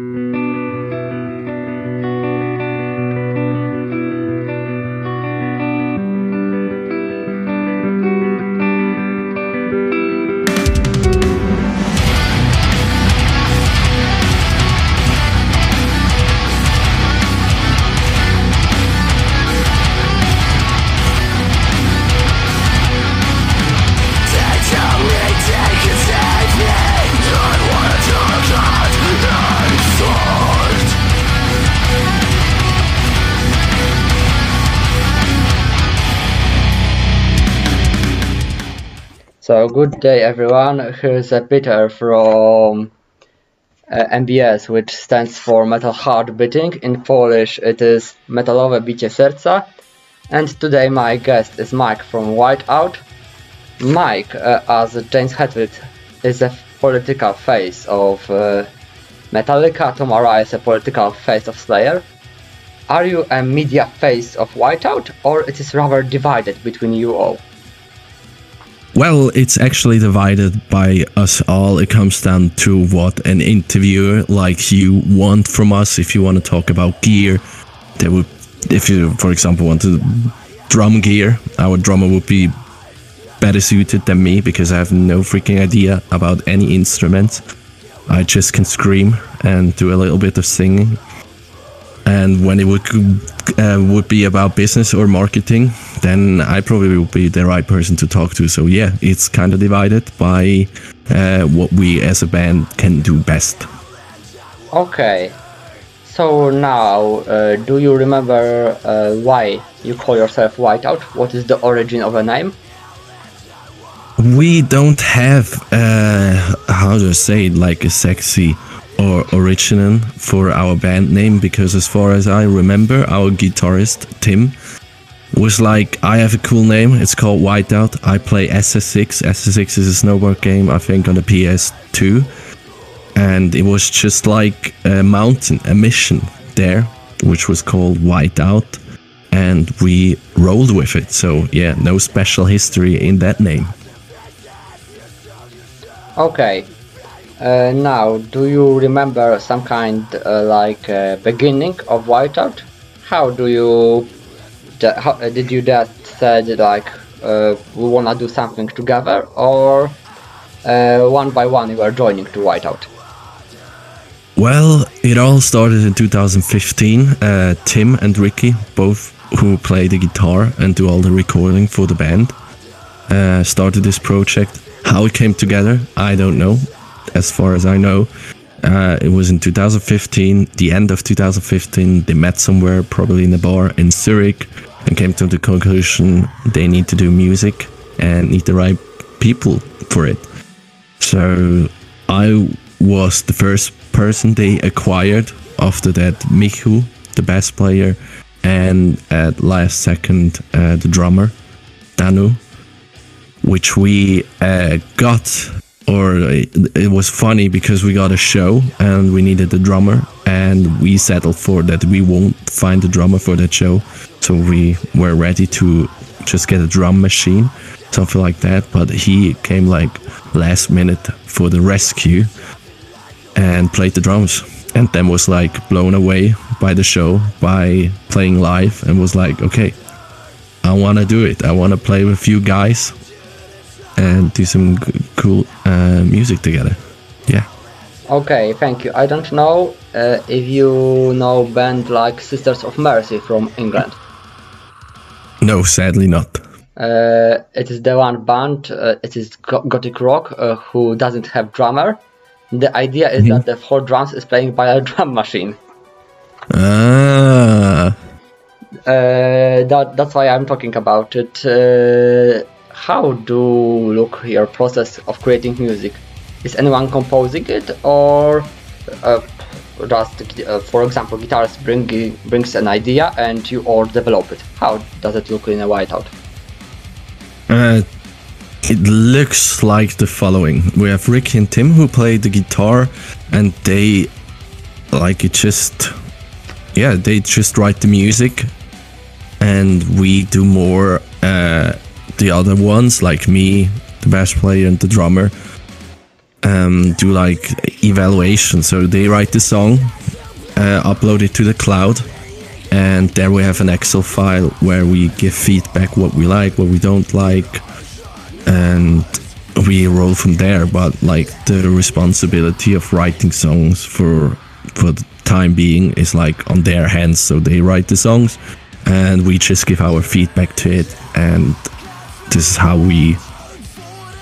So good day everyone, here's a Peter from uh, MBS which stands for Metal Hard Beating, in Polish it is Metalowe Bicie Serca and today my guest is Mike from Whiteout. Mike, uh, as James Hetfield, is a political face of uh, Metallica, Tom Araya is a political face of Slayer. Are you a media face of Whiteout or it is rather divided between you all? Well, it's actually divided by us all. It comes down to what an interviewer like you want from us. If you want to talk about gear, there would, if you, for example, want to drum gear, our drummer would be better suited than me because I have no freaking idea about any instruments. I just can scream and do a little bit of singing. And when it would uh, would be about business or marketing, then I probably would be the right person to talk to. So yeah, it's kind of divided by uh, what we as a band can do best. Okay. So now, uh, do you remember uh, why you call yourself Whiteout? What is the origin of a name? We don't have, uh, how do I say it, like a sexy or original for our band name because as far as I remember, our guitarist Tim was like, I have a cool name. It's called Whiteout. I play SSX. SSX is a snowboard game, I think, on the PS2. And it was just like a mountain, a mission there, which was called Whiteout. And we rolled with it. So, yeah, no special history in that name. Okay. Uh, now, do you remember some kind uh, like uh, beginning of Whiteout? How do you how, uh, did you just said like uh, we wanna do something together, or uh, one by one you are joining to Whiteout? Well, it all started in 2015. Uh, Tim and Ricky, both who play the guitar and do all the recording for the band, uh, started this project. How it came together, I don't know. As far as I know, uh, it was in 2015, the end of 2015. They met somewhere, probably in a bar in Zurich, and came to the conclusion they need to do music and need the right people for it. So I was the first person they acquired after that Michu, the bass player, and at last second uh, the drummer Danu, which we uh, got or it was funny because we got a show and we needed a drummer and we settled for that we won't find a drummer for that show. So we were ready to just get a drum machine something like that. But he came like last minute for the rescue and played the drums and then was like blown away by the show by playing live and was like okay i want to do it. I want to play with you guys and do some cool uh, music together. Yeah. Okay, thank you. I don't know uh, if you know band like Sisters of Mercy from England. No, sadly not. Uh, it is the one band. Uh, it is gothic rock uh, who doesn't have drummer. The idea is mm-hmm. that the four drums is playing by a drum machine. Ah. Uh, that, that's why I'm talking about it how do look your process of creating music? Is anyone composing it, or uh, just, uh, for example, guitarist bring, brings an idea and you all develop it? How does it look in a whiteout? Uh, it looks like the following: we have Rick and Tim who play the guitar, and they like it just yeah they just write the music, and we do more. Uh, the other ones, like me, the bass player and the drummer, um, do like evaluation. So they write the song, uh, upload it to the cloud, and there we have an Excel file where we give feedback what we like, what we don't like, and we roll from there. But like the responsibility of writing songs for for the time being is like on their hands. So they write the songs, and we just give our feedback to it, and this is how we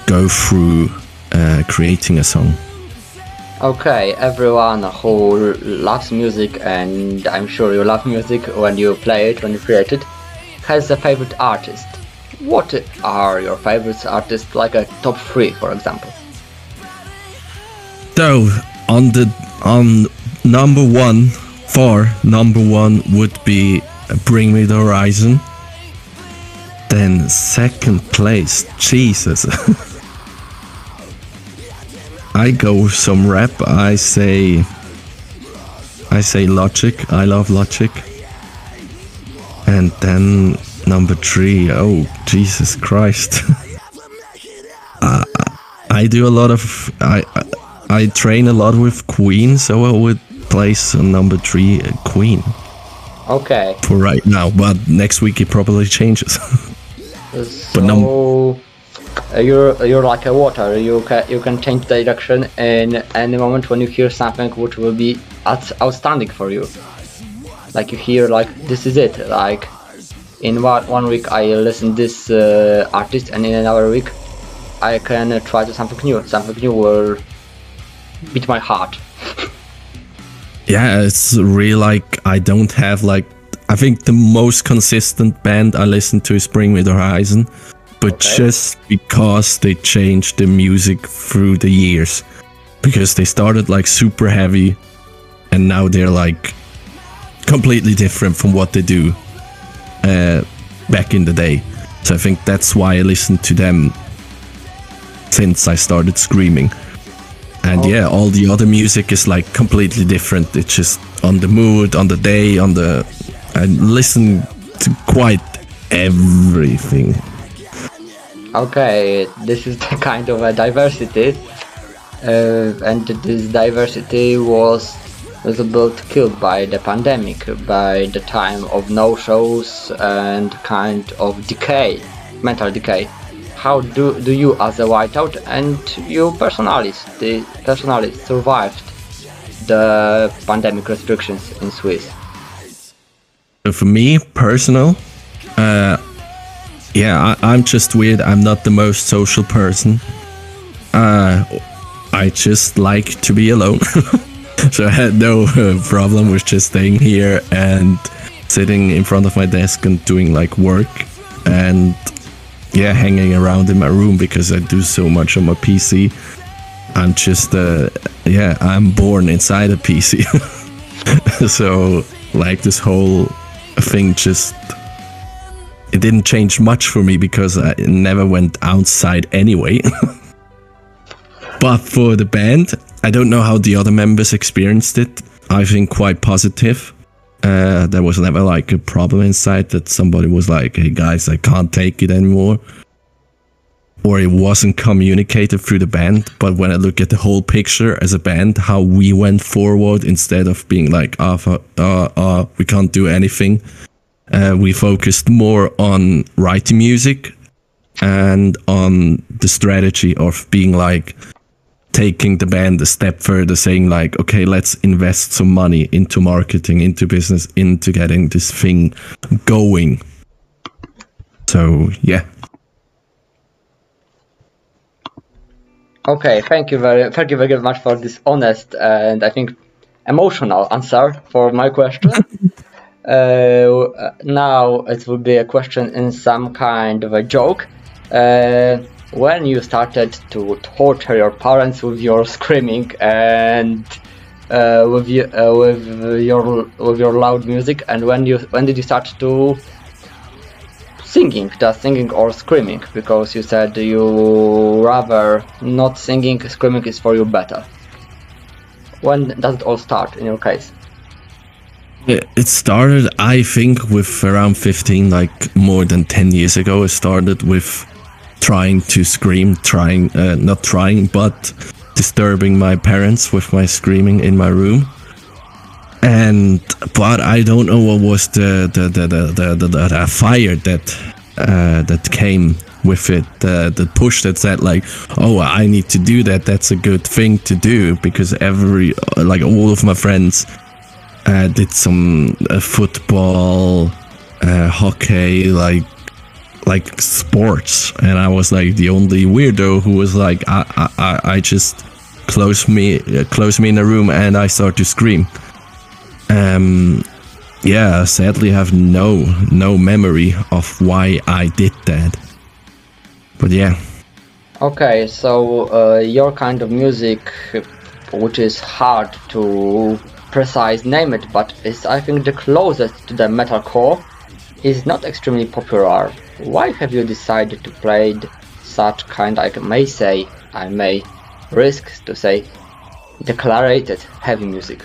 go through uh, creating a song. Okay, everyone who loves music, and I'm sure you love music when you play it, when you create it, has a favorite artist. What are your favorite artists, like a top three, for example? So on the on number one, for number one would be Bring Me the Horizon. Then second place, Jesus. I go with some rap. I say I say Logic. I love Logic. And then number three, oh Jesus Christ. uh, I do a lot of I, I I train a lot with Queen, so I would place number three uh, Queen. Okay. For right now, but next week it probably changes. so, but no. Uh, you're you're like a water. You can you can change direction in any moment when you hear something which will be outstanding for you. Like you hear like this is it. Like in one one week I listen this uh, artist, and in another week I can uh, try to something new. Something new will beat my heart. yeah, it's really like I don't have like I think the most consistent band I listen to is Bring Me the Horizon but okay. just because they changed the music through the years because they started like super heavy and now they're like completely different from what they do uh, back in the day so i think that's why i listened to them since i started screaming and oh. yeah all the other music is like completely different it's just on the mood on the day on the i listen to quite everything. Okay this is the kind of a diversity. Uh, and this diversity was bit killed by the pandemic by the time of no shows and kind of decay mental decay. How do, do you as a whiteout and you personally the personally survived the pandemic restrictions in Swiss for me personal uh, yeah, I, am just weird. I'm not the most social person. Uh, I just like to be alone. so I had no uh, problem with just staying here and sitting in front of my desk and doing like work and yeah, hanging around in my room because I do so much on my PC. I'm just, uh, yeah, I'm born inside a PC. so like this whole thing just it didn't change much for me because I never went outside anyway. but for the band, I don't know how the other members experienced it. I think quite positive. Uh, there was never like a problem inside that somebody was like, hey guys, I can't take it anymore. Or it wasn't communicated through the band. But when I look at the whole picture as a band, how we went forward instead of being like, ah, oh, uh, uh, we can't do anything uh, we focused more on writing music and on the strategy of being like taking the band a step further saying like okay let's invest some money into marketing into business into getting this thing going so yeah okay thank you very thank you very much for this honest and i think emotional answer for my question Uh, now it will be a question in some kind of a joke. Uh, when you started to torture your parents with your screaming and uh, with, you, uh, with your with your loud music, and when you when did you start to singing, just singing or screaming? Because you said you rather not singing, screaming is for you better. When does it all start in your case? It started, I think, with around 15, like more than 10 years ago. It started with trying to scream, trying, uh, not trying, but disturbing my parents with my screaming in my room. And but I don't know what was the the the the, the, the, the, the fire that uh, that came with it, uh, the push that said like, oh, I need to do that. That's a good thing to do because every like all of my friends uh, did some uh, football, uh, hockey, like like sports, and I was like the only weirdo who was like, I I, I just close me uh, close me in a room and I start to scream. Um, yeah, sadly, I have no no memory of why I did that. But yeah. Okay, so uh, your kind of music, which is hard to precise name it, but is I think the closest to the metalcore, is not extremely popular. Why have you decided to play such kind, I may say, I may risk to say, declarated heavy music?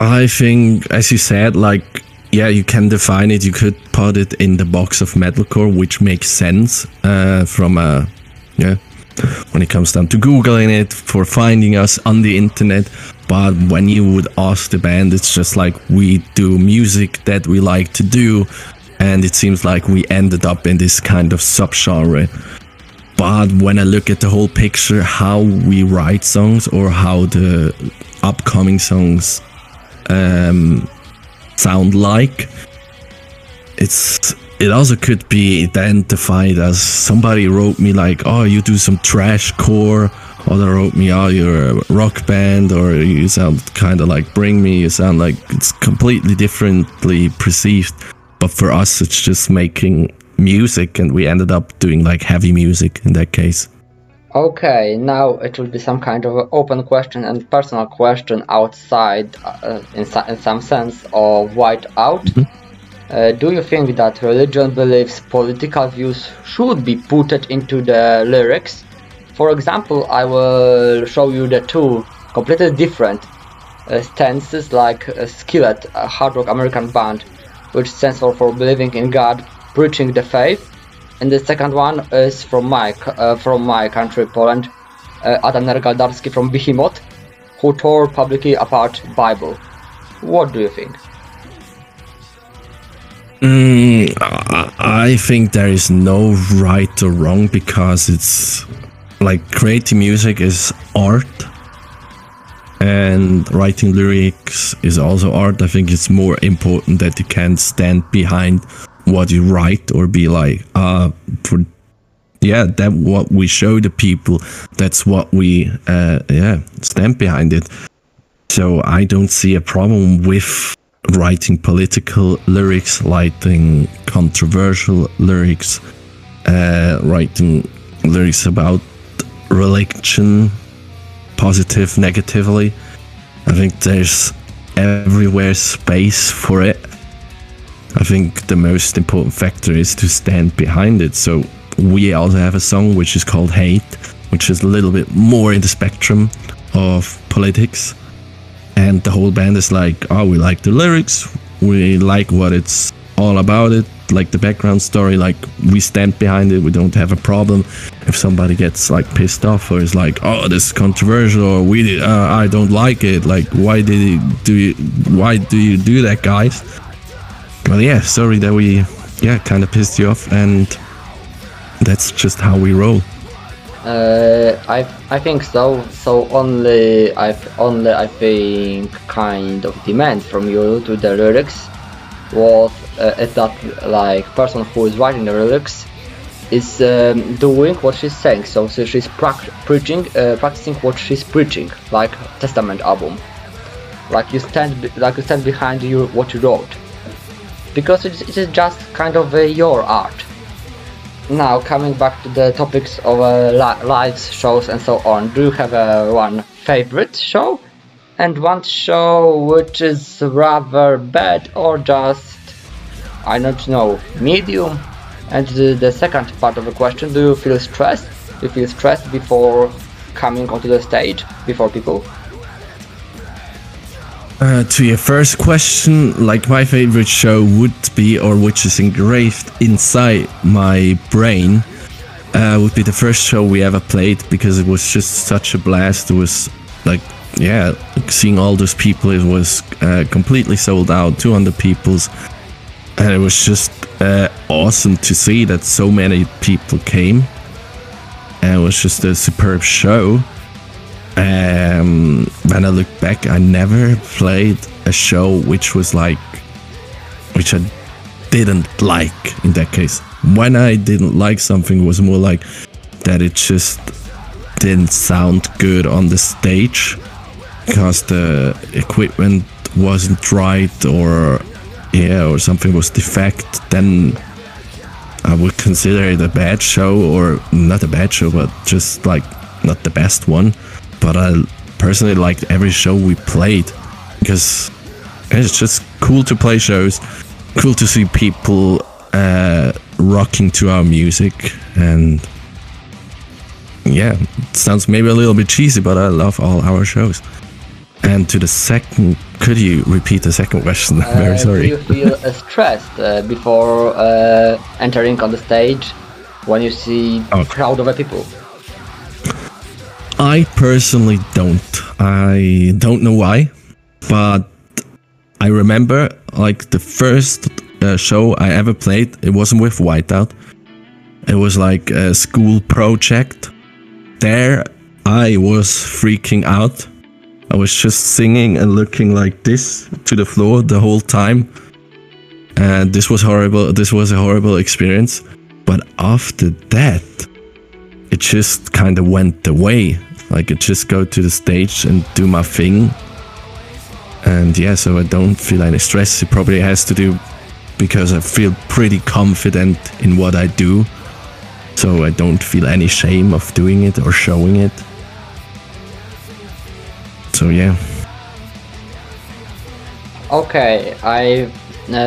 I think, as you said, like, yeah, you can define it. You could put it in the box of metalcore, which makes sense uh, from a, yeah, when it comes down to googling it for finding us on the internet. But when you would ask the band, it's just like we do music that we like to do, and it seems like we ended up in this kind of subgenre. But when I look at the whole picture, how we write songs or how the upcoming songs um, sound like. It's it also could be identified as somebody wrote me like, oh, you do some trash core, or they wrote me, oh, you're a rock band, or you sound kind of like Bring Me. You sound like it's completely differently perceived. But for us, it's just making music, and we ended up doing like heavy music in that case. Okay, now it will be some kind of open question and personal question outside, uh, in, in, some sense, of white out. Mm -hmm. uh, do you think that religion beliefs, political views should be put into the lyrics? For example, I will show you the two completely different uh, stances, like Skillet, a hard rock American band, which stands for, for believing in God, preaching the faith, and the second one is from my uh, from my country, Poland, uh, Adam Nergal Darski from Behemoth, who tore publicly apart Bible. What do you think? Mm, I think there is no right or wrong because it's like creating music is art and writing lyrics is also art. I think it's more important that you can stand behind what you write or be like uh for yeah that what we show the people that's what we uh yeah stand behind it. So i don't see a problem with writing political lyrics writing controversial lyrics uh writing lyrics about religion positive negatively. I think there's everywhere space for it I think the most important factor is to stand behind it. So we also have a song which is called Hate, which is a little bit more in the spectrum of politics. And the whole band is like, oh, we like the lyrics, we like what it's all about it, like the background story, like we stand behind it, we don't have a problem. If somebody gets like pissed off or is like, oh, this is controversial, or we, uh, I don't like it, like why did you do you, why do you do that, guys? Well, yeah, sorry that we, yeah, kind of pissed you off, and that's just how we roll. Uh, I I think so. So only I only I think kind of demand from you to the lyrics was uh, that like person who is writing the lyrics is um, doing what she's saying. So, so she's preaching, uh, practicing what she's preaching, like Testament album. Like you stand, like you stand behind you what you wrote because it, is just kind of your art. Now coming back to the topics of uh, li live shows and so on, do you have uh, one favorite show? And one show which is rather bad or just, I don't know, medium? And the, the second part of the question, do you feel stressed? Do you feel stressed before coming onto the stage, before people? Uh, to your first question, like my favorite show would be, or which is engraved inside my brain, uh, would be the first show we ever played because it was just such a blast. It was like, yeah, seeing all those people. It was uh, completely sold out, 200 people's, and it was just uh, awesome to see that so many people came. And it was just a superb show. Um, when I look back, I never played a show which was like, which I didn't like in that case. When I didn't like something, it was more like that it just didn't sound good on the stage because the equipment wasn't right or yeah or something was defect then i would consider it a bad show or not a bad show but just like not the best one but i personally liked every show we played because it's just cool to play shows cool to see people uh, rocking to our music and yeah it sounds maybe a little bit cheesy but i love all our shows and to the second could you repeat the second question i'm very Uh, sorry Do you feel uh, stressed uh, before uh, entering on the stage when you see Oh. crowd of people? I personally don't. I don't know why, but I remember like the first uh, show I ever played. It wasn't with Whiteout. It was like a school project. There, I was freaking out. I was just singing and looking like this to the floor the whole time. And this was horrible. This was a horrible experience. But after that, it just kind of went away. Like I just go to the stage and do my thing. And yeah, so I don't feel any stress. It probably has to do because I feel pretty confident in what I do. So I don't feel any shame of doing it or showing it. So yeah. Okay, I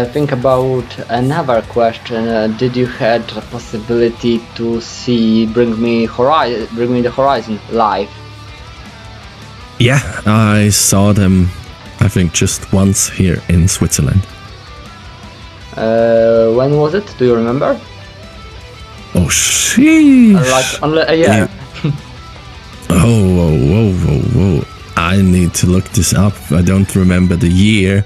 think about another question. Uh, did you had the possibility to see Bring Me Horizon, Bring Me the Horizon live? Yeah, I saw them I think just once here in Switzerland. Uh, when was it? Do you remember? Oh sheesh. Uh, like only a year. Yeah. Oh, whoa, whoa, whoa, whoa. I need to look this up. I don't remember the year.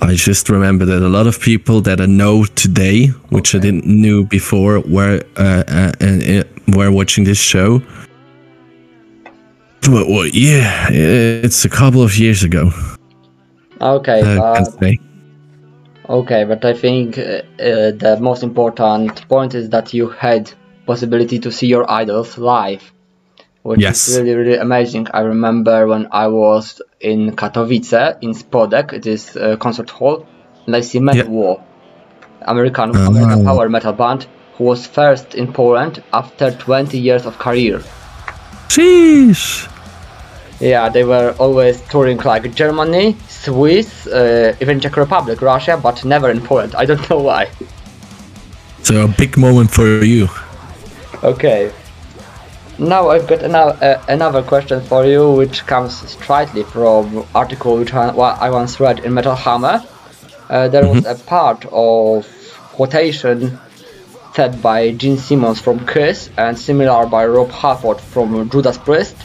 I just remember that a lot of people that I know today, which I didn't knew before, were uh, uh, uh, uh, were watching this show. But what? Yeah, it's a couple of years ago. Okay, I but can say. Okay, but I think uh, uh, the most important point is that you had possibility to see your idols live, which Yes. is really really amazing. I remember when I was in Katowice in Spodek, it is a concert hall, and I see Metal Yeah. War, American Ah. American power metal band, who was first in Poland after 20 years of career. Sheesh. Yeah, they were always touring like Germany, Swiss, uh, even Czech Republic, Russia, but never in Poland. I don't know why. So a big moment for you. Okay. Now I've got another, uh, another question for you, which comes straightly from article which I, I once read in Metal Hammer. Uh, there was a part of quotation said by Gene Simmons from Kiss and similar by Rob Halford from Judas Priest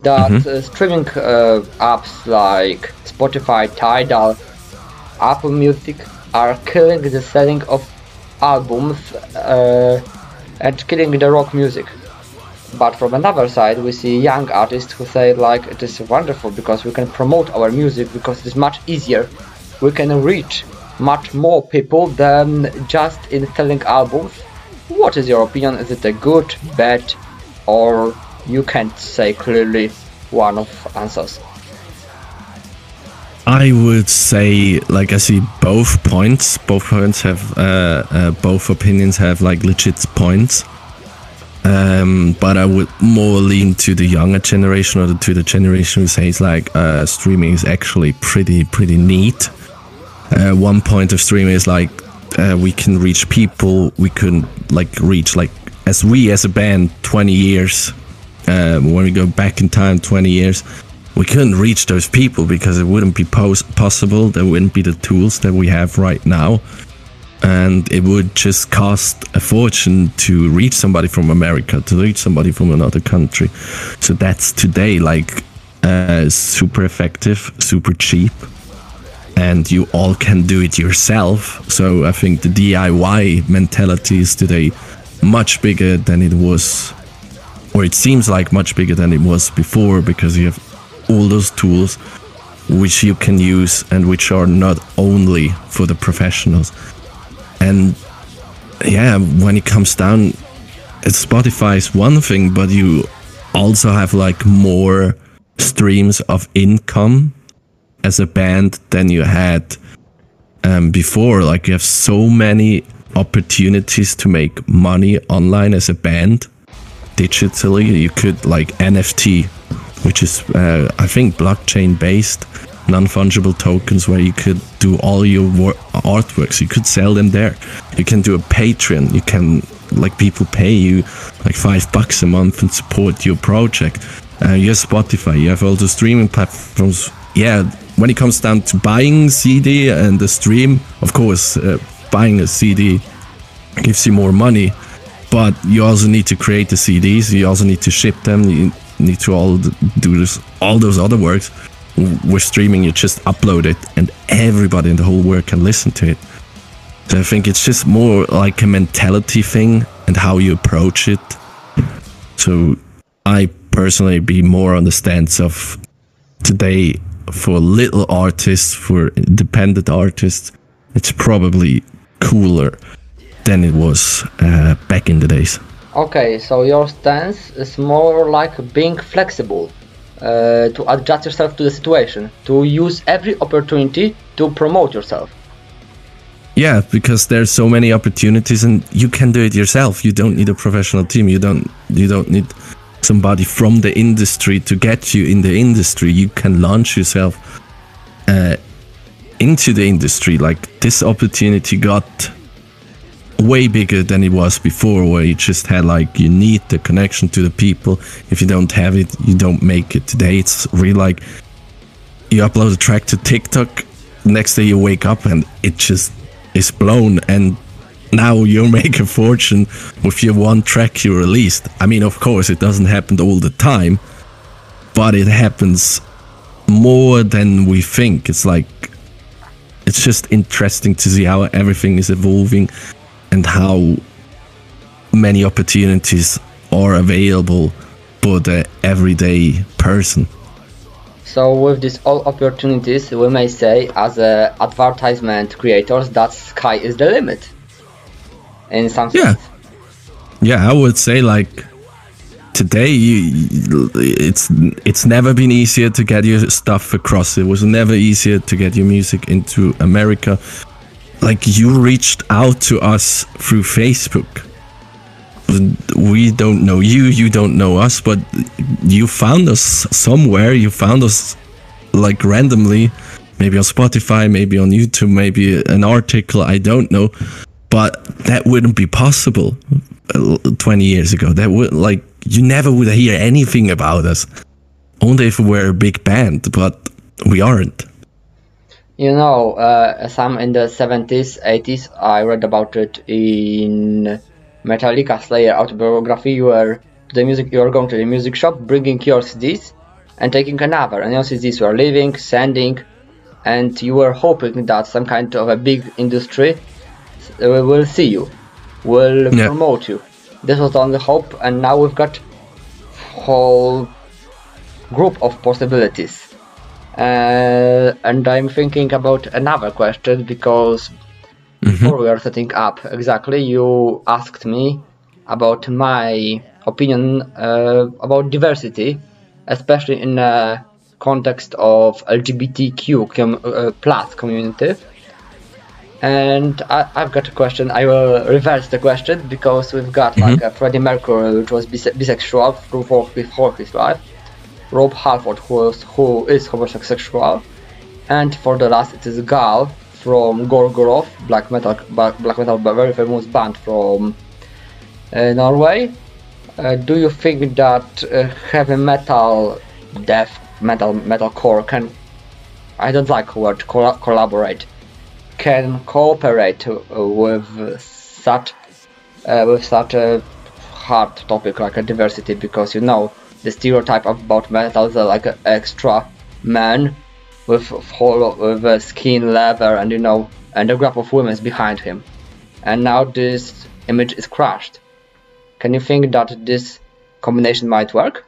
that uh, streaming uh, apps like Spotify, Tidal, Apple Music are killing the selling of albums uh, and killing the rock music. But from another side, we see young artists who say like it is wonderful because we can promote our music because it is much easier. We can reach much more people than just in selling albums. What is your opinion? Is it a good, bad, or you can't say clearly one of answers? I would say, like, I see both points. Both points have, uh, uh, both opinions have like legit points. Um, but I would more lean to the younger generation or to the generation who says like uh, streaming is actually pretty pretty neat. Uh, one point of streaming is like uh, we can reach people. We can like reach like as we as a band 20 years uh, when we go back in time 20 years we couldn't reach those people because it wouldn't be pos- possible there wouldn't be the tools that we have right now and it would just cost a fortune to reach somebody from America, to reach somebody from another country. So that's today like uh, super effective, super cheap, and you all can do it yourself. So I think the DIY mentality is today much bigger than it was, or it seems like much bigger than it was before because you have all those tools which you can use and which are not only for the professionals. And yeah, when it comes down, Spotify is one thing, but you also have like more streams of income as a band than you had um, before. Like you have so many opportunities to make money online as a band digitally. You could like NFT, which is uh, I think blockchain based non-fungible tokens where you could do all your artworks. You could sell them there. You can do a Patreon. You can like people pay you like five bucks a month and support your project. Uh, you have Spotify. You have all the streaming platforms. Yeah, when it comes down to buying CD and the stream, of course, uh, buying a CD gives you more money, but you also need to create the CDs. You also need to ship them. You need to all do this, all those other works with streaming, you just upload it and everybody in the whole world can listen to it. So I think it's just more like a mentality thing and how you approach it. So I personally be more on the stance of today for little artists, for independent artists, it's probably cooler than it was uh, back in the days. Okay, so your stance is more like being flexible uh, to adjust yourself to the situation, to use every opportunity to promote yourself. Yeah, because there's so many opportunities, and you can do it yourself. You don't need a professional team. You don't. You don't need somebody from the industry to get you in the industry. You can launch yourself uh, into the industry. Like this opportunity got way bigger than it was before where you just had like you need the connection to the people. If you don't have it you don't make it today. It's really like you upload a track to tiktok next day you wake up and it just is blown and now you make a fortune with your one track you released. I mean of course it doesn't happen all the time but it happens more than we think. It's like it's just interesting to see how everything is evolving and how many opportunities are available for the everyday person. So with these all opportunities, we may say as a advertisement creators that sky is the limit. In some yeah. sense. Yeah, I would say like today you, it's it's never been easier to get your stuff across. It was never easier to get your music into America like you reached out to us through Facebook. We don't know you, you don't know us, but you found us somewhere. You found us like randomly, maybe on Spotify, maybe on YouTube, maybe an article, I don't know. But that wouldn't be possible uh, 20 years ago. That would like you never would hear anything about us. Only if we were a big band, but we aren't. You know, uh, some in the 70s, 80s, I read about it in Metallica Slayer autobiography. You were the music, you are going to the music shop, bringing your CDs, and taking another. And your CDs were leaving, sending, and you were hoping that some kind of a big industry uh, will see you, will yeah. promote you. This was the hope, and now we've got whole group of possibilities uh, and I'm thinking about another question because mm-hmm. before we are setting up exactly, you asked me about my opinion uh, about diversity, especially in the context of LGBTQ com- uh, plus community. And I, have got a question. I will reverse the question because we've got mm-hmm. like a Freddie Mercury, which was bise- bisexual through before his life Rob Halford, who is, who is homosexual, and for the last it is Gaahl from Gorgoroth, black metal, black metal, very famous band from uh, Norway. Uh, do you think that uh, heavy metal, death metal, metalcore can? I don't like the word collaborate. can cooperate with such uh, with such a hard topic like a diversity because you know the stereotype of about metal is like an extra man with whole with a skin leather and you know and a group of women behind him and now this image is crushed can you think that this combination might work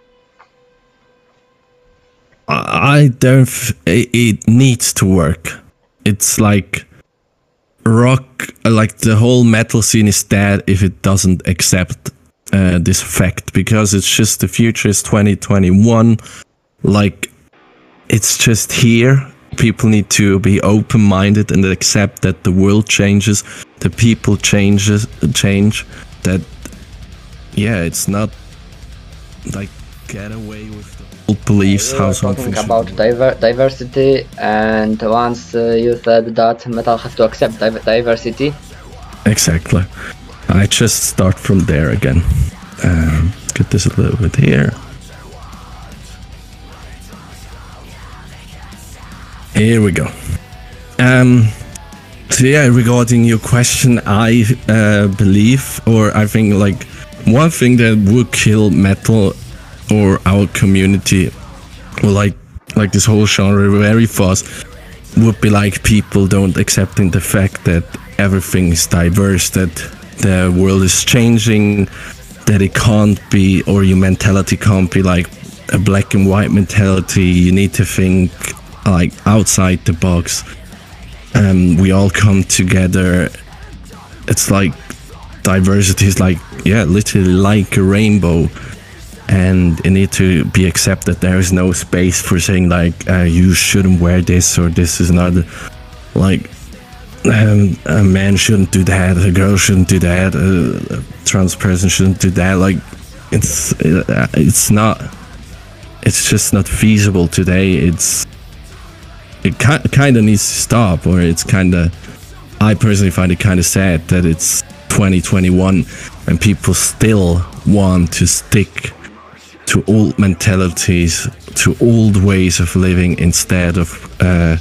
I don't. It needs to work. It's like rock, like the whole metal scene is dead if it doesn't accept uh, this fact because it's just the future is 2021. Like it's just here. People need to be open-minded and accept that the world changes, the people changes change. That yeah, it's not like get away with the old beliefs. You how something talking about diver diversity and once uh, you said that metal has to accept div diversity Exactly. I just start from there again. Um, get this a little bit here. Here we go. Um, so yeah, regarding your question, I uh, believe, or I think, like one thing that would kill metal or our community, or like like this whole genre very fast, would be like people don't accepting the fact that everything is diverse, that the world is changing, that it can't be, or your mentality can't be like a black and white mentality. You need to think like outside the box. Um, we all come together. It's like diversity is like yeah, literally like a rainbow and it need to be accepted. There is no space for saying like uh, you shouldn't wear this or this is not like um, a man shouldn't do that, a girl shouldn't do that, a, a trans person shouldn't do that. Like it's uh, it's not. It's just not feasible today. It's it ki- kind of needs to stop, or it's kind of. I personally find it kind of sad that it's 2021 and people still want to stick to old mentalities, to old ways of living instead of uh,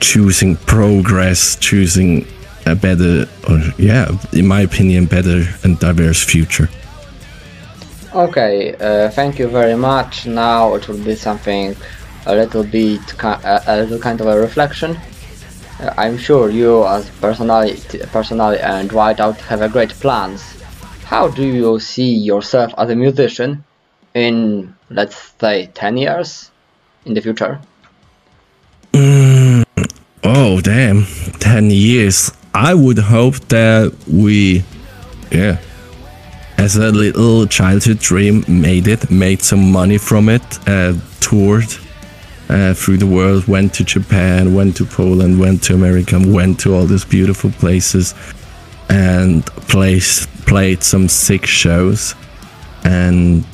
choosing progress, choosing a better, or yeah, in my opinion, better and diverse future. Okay, uh, thank you very much. Now it will be something a little bit, a, little kind of a reflection. Uh, I'm sure you, as personality, personally and Whiteout, have a great plans. How do you see yourself as a musician in, let's say, 10 years in the future? Oh, damn. 10 years. I would hope that we, yeah, as a little childhood dream, made it, made some money from it, uh, toured uh, through the world, went to Japan, went to Poland, went to America, went to all these beautiful places, and placed, played some sick shows, and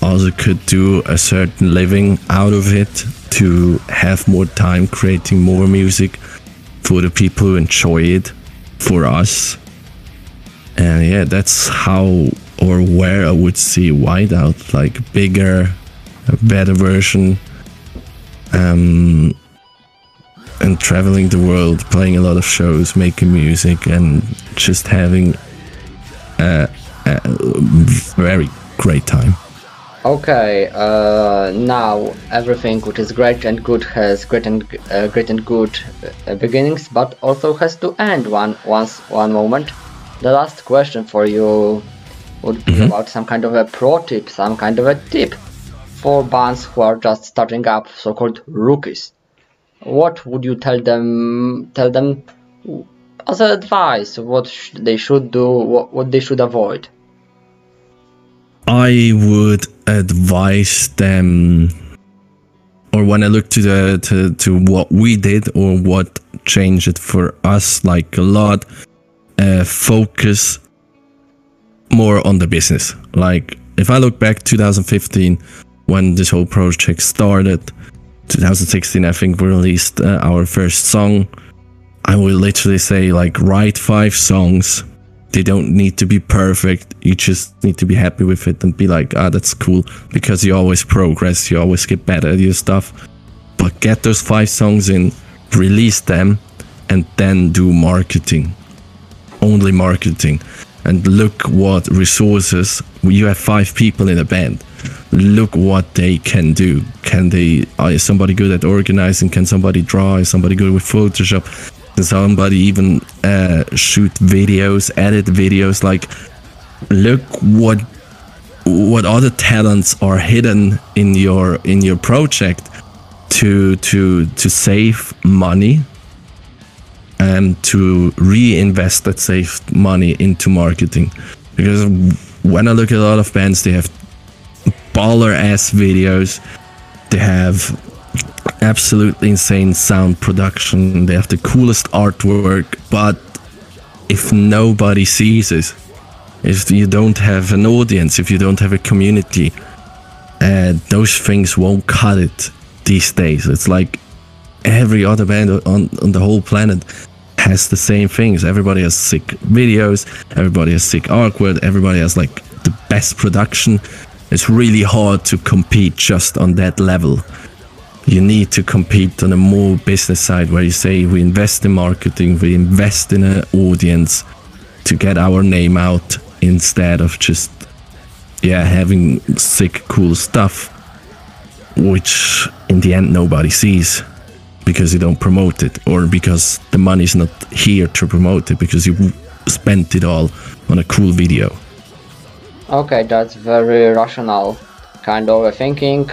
also could do a certain living out of it to have more time creating more music for the people who enjoy it for us. And yeah that's how or where i would see whiteout like bigger better version. Um and traveling the world playing a lot of shows making music and just having a, a very great time Okay, uh, now everything which is great and good has great and uh, great and good uh, beginnings, but also has to end one once one moment. The last question for you would be about some kind of a pro tip, some kind of a tip for bands who are just starting up, so-called rookies. What would you tell them? Tell them as advice what sh- they should do, what, what they should avoid. I would advise them, or when I look to the to, to what we did or what changed it for us, like a lot, uh, focus more on the business. Like if I look back 2015 when this whole project started, 2016 I think we released uh, our first song. I will literally say like write five songs they don't need to be perfect. You just need to be happy with it and be like, ah, that's cool. Because you always progress, you always get better at your stuff. But get those five songs in, release them, and then do marketing, only marketing. And look what resources you have five people in a band. Look what they can do. Can they? Is somebody good at organizing? Can somebody draw? Is somebody good with Photoshop? Somebody even uh, shoot videos, edit videos? Like, look what what other talents are hidden in your in your project to to to save money and to reinvest that saved money into marketing because when i look at a lot of bands they have baller ass videos they have absolutely insane sound production they have the coolest artwork but if nobody sees it if you don't have an audience, if you don't have a community, uh, those things won't cut it these days. It's like every other band on, on the whole planet has the same things. Everybody has sick videos, everybody has sick artwork, everybody has like the best production. It's really hard to compete just on that level. You need to compete on a more business side where you say we invest in marketing, we invest in an audience to get our name out instead of just yeah having sick cool stuff which in the end nobody sees because you don't promote it or because the money's not here to promote it because you spent it all on a cool video. Okay that's very rational kind of thinking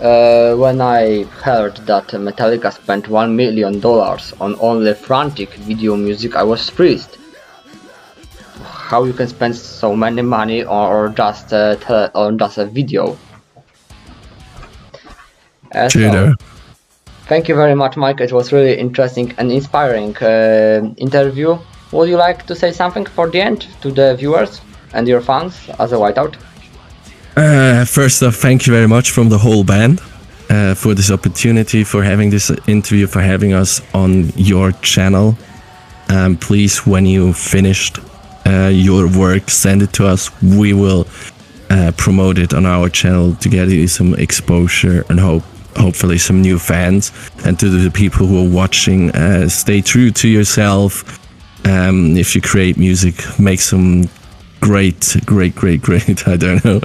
uh, when I heard that Metallica spent one million dollars on only frantic video music, I was freezed how you can spend so many money or just uh, or just a video. Uh, so, thank you very much, Mike. It was really interesting and inspiring uh, interview. Would you like to say something for the end to the viewers and your fans as a whiteout? Uh, first off, thank you very much from the whole band uh, for this opportunity, for having this interview, for having us on your channel. Um, please, when you finished uh, your work, send it to us. We will uh, promote it on our channel to get you some exposure and hope hopefully some new fans. And to the people who are watching, uh, stay true to yourself. Um, if you create music, make some great, great, great, great, I don't know,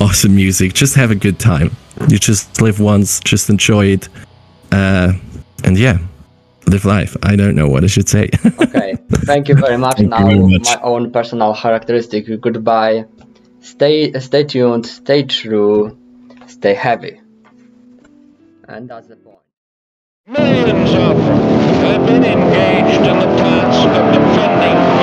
awesome music. Just have a good time. You just live once, just enjoy it. Uh, and yeah, live life. I don't know what I should say. okay, thank you very much. now, very much. my own personal characteristic. Goodbye. Stay, stay tuned. Stay true. Stay heavy. And that's the point. Millions of have been engaged in the task of defending